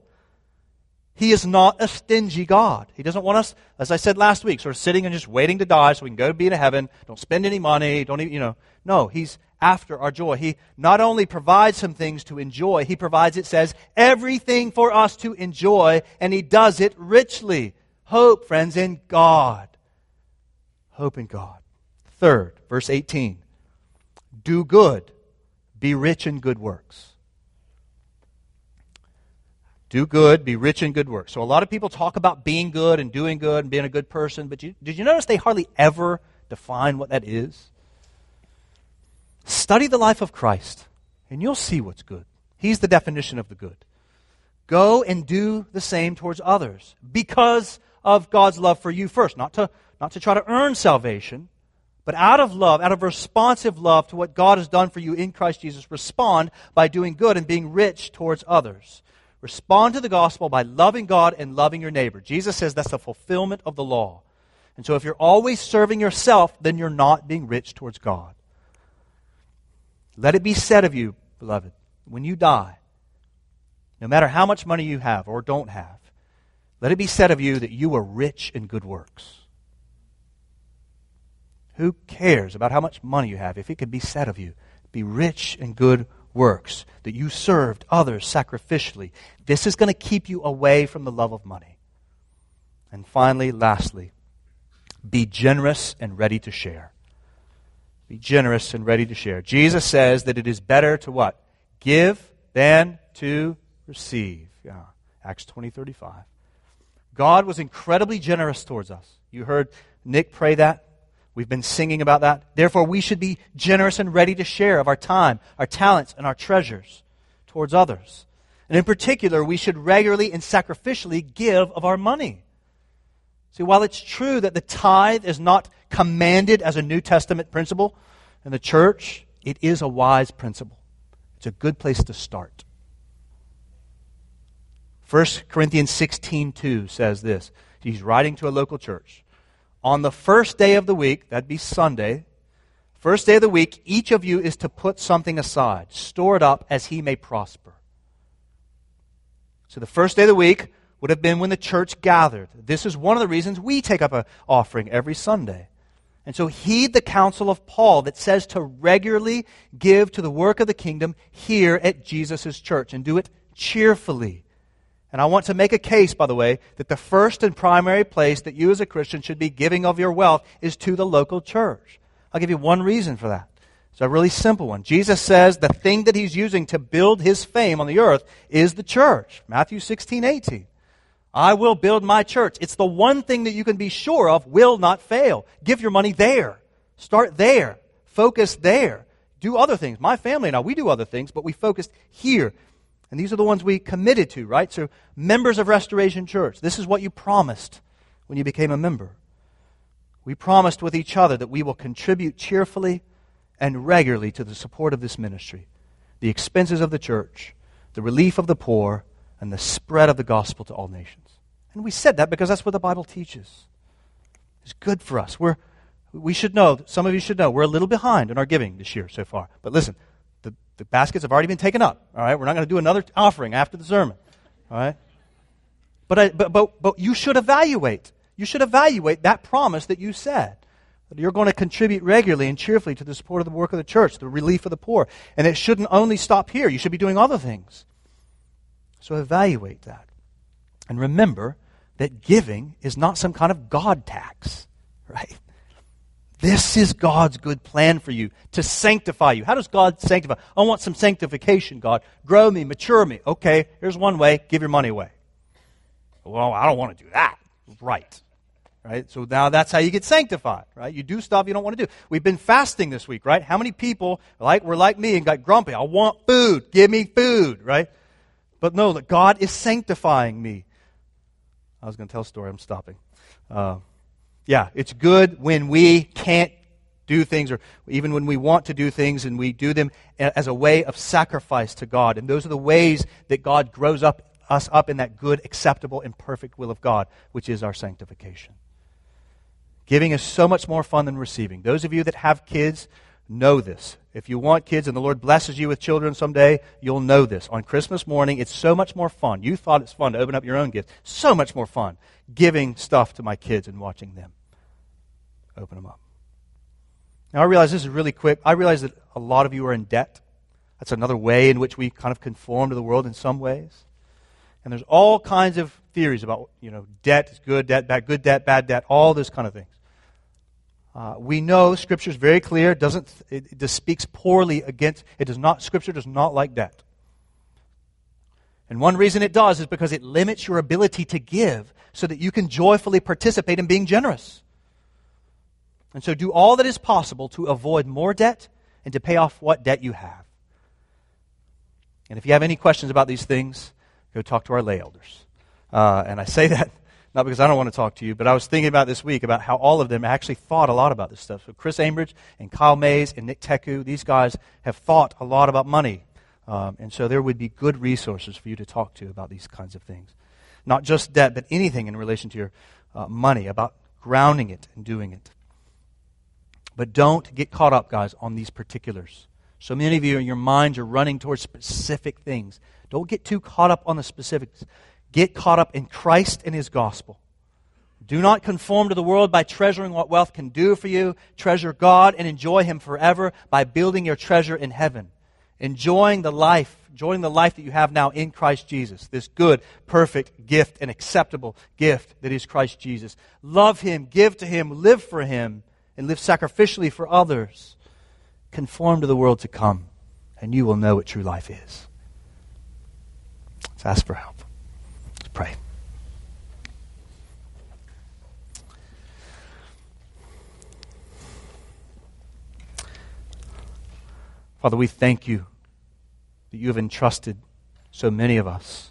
He is not a stingy God. He doesn't want us, as I said last week, sort of sitting and just waiting to die so we can go be in heaven. Don't spend any money. Don't even, you know. No, He's after our joy. He not only provides some things to enjoy, He provides, it says, everything for us to enjoy, and He does it richly. Hope, friends, in God. Hope in God. Third, verse 18. Do good. Be rich in good works. Do good, be rich in good works. So a lot of people talk about being good and doing good and being a good person, but you, did you notice they hardly ever define what that is? Study the life of Christ, and you'll see what's good. He's the definition of the good. Go and do the same towards others because of God's love for you first, not to, not to try to earn salvation, but out of love, out of responsive love to what God has done for you in Christ Jesus, respond by doing good and being rich towards others. Respond to the gospel by loving God and loving your neighbor. Jesus says that's the fulfillment of the law. And so if you're always serving yourself, then you're not being rich towards God. Let it be said of you, beloved, when you die, no matter how much money you have or don't have, let it be said of you that you were rich in good works. Who cares about how much money you have if it could be said of you? Be rich in good works, that you served others sacrificially. This is going to keep you away from the love of money. And finally, lastly, be generous and ready to share. Be generous and ready to share. Jesus says that it is better to what? Give than to receive. Yeah. Acts 20, 35. God was incredibly generous towards us. You heard Nick pray that. We've been singing about that. Therefore, we should be generous and ready to share of our time, our talents, and our treasures towards others. And in particular, we should regularly and sacrificially give of our money. See, while it's true that the tithe is not commanded as a New Testament principle in the church, it is a wise principle. It's a good place to start. 1 Corinthians 16:2 says this. He's writing to a local church on the first day of the week, that'd be Sunday, first day of the week, each of you is to put something aside, store it up as he may prosper. So the first day of the week would have been when the church gathered. This is one of the reasons we take up an offering every Sunday. And so heed the counsel of Paul that says to regularly give to the work of the kingdom here at Jesus' church and do it cheerfully and I want to make a case, by the way, that the first and primary place that you as a Christian should be giving of your wealth is to the local church. I'll give you one reason for that. It's a really simple one. Jesus says the thing that he's using to build his fame on the earth is the church. Matthew 16, 18. I will build my church. It's the one thing that you can be sure of will not fail. Give your money there. Start there. Focus there. Do other things. My family and I, we do other things, but we focused here. And these are the ones we committed to, right? So, members of Restoration Church, this is what you promised when you became a member. We promised with each other that we will contribute cheerfully and regularly to the support of this ministry, the expenses of the church, the relief of the poor, and the spread of the gospel to all nations. And we said that because that's what the Bible teaches. It's good for us. We're, We should know, some of you should know, we're a little behind in our giving this year so far. But listen, the, the baskets have already been taken up. All right? We're not going to do another offering after the sermon. All right? But, I, but, but, but you should evaluate. You should evaluate that promise that you said. That you're going to contribute regularly and cheerfully to the support of the work of the church, the relief of the poor. And it shouldn't only stop here. You should be doing other things. So evaluate that. And remember that giving is not some kind of God tax, right? This is God's good plan for you to sanctify you. How does God sanctify? I want some sanctification, God. Grow me, mature me. Okay, here's one way give your money away. Well, I don't want to do that. Right. Right? So now that's how you get sanctified, right? You do stuff you don't want to do. We've been fasting this week, right? How many people like were like me and got grumpy? I want food. Give me food, right? But no, that God is sanctifying me. I was going to tell a story. I'm stopping. Uh, yeah, it's good when we can't do things, or even when we want to do things, and we do them as a way of sacrifice to God. And those are the ways that God grows up us up in that good, acceptable, and perfect will of God, which is our sanctification. Giving is so much more fun than receiving. Those of you that have kids know this. If you want kids and the Lord blesses you with children someday, you'll know this. On Christmas morning, it's so much more fun. You thought it's fun to open up your own gifts. So much more fun giving stuff to my kids and watching them open them up. Now, I realize this is really quick. I realize that a lot of you are in debt. That's another way in which we kind of conform to the world in some ways. And there's all kinds of theories about, you know, debt is good, debt bad, good debt, bad debt, all those kind of things. Uh, we know Scripture is very clear. It doesn't it, it speaks poorly against it. Does not Scripture does not like debt. And one reason it does is because it limits your ability to give, so that you can joyfully participate in being generous. And so, do all that is possible to avoid more debt and to pay off what debt you have. And if you have any questions about these things, go talk to our lay elders. Uh, and I say that not because I don't want to talk to you, but I was thinking about this week about how all of them actually thought a lot about this stuff. So Chris Ambridge and Kyle Mays and Nick Teku, these guys have thought a lot about money. Um, and so there would be good resources for you to talk to about these kinds of things. Not just debt, but anything in relation to your uh, money, about grounding it and doing it. But don't get caught up, guys, on these particulars. So many of you, in your minds are running towards specific things. Don't get too caught up on the specifics. Get caught up in Christ and His gospel. Do not conform to the world by treasuring what wealth can do for you. Treasure God and enjoy Him forever by building your treasure in heaven. Enjoying the life, enjoying the life that you have now in Christ Jesus. This good, perfect gift and acceptable gift that is Christ Jesus. Love Him, give to Him, live for Him, and live sacrificially for others. Conform to the world to come, and you will know what true life is. Let's ask for help pray. Father, we thank you that you have entrusted so many of us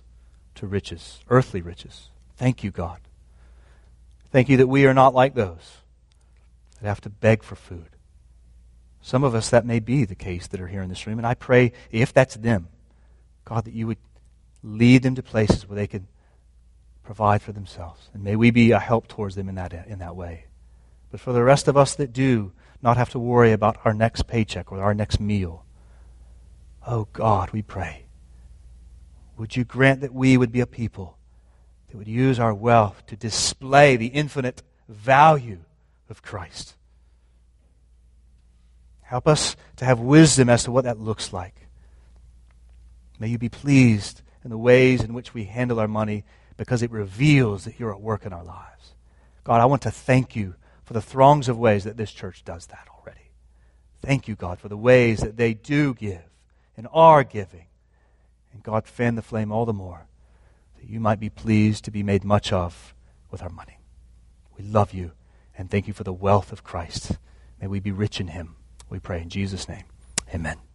to riches, earthly riches. Thank you, God. Thank you that we are not like those that have to beg for food. Some of us, that may be the case that are here in this room. And I pray, if that's them, God, that you would lead them to places where they can provide for themselves. And may we be a help towards them in that, in that way. But for the rest of us that do not have to worry about our next paycheck or our next meal, oh God, we pray. Would you grant that we would be a people that would use our wealth to display the infinite value of Christ? Help us to have wisdom as to what that looks like. May you be pleased in the ways in which we handle our money because it reveals that you're at work in our lives. God, I want to thank you for the throngs of ways that this church does that already. Thank you, God, for the ways that they do give and are giving. And God, fan the flame all the more that you might be pleased to be made much of with our money. We love you and thank you for the wealth of Christ. May we be rich in him. We pray in Jesus' name. Amen.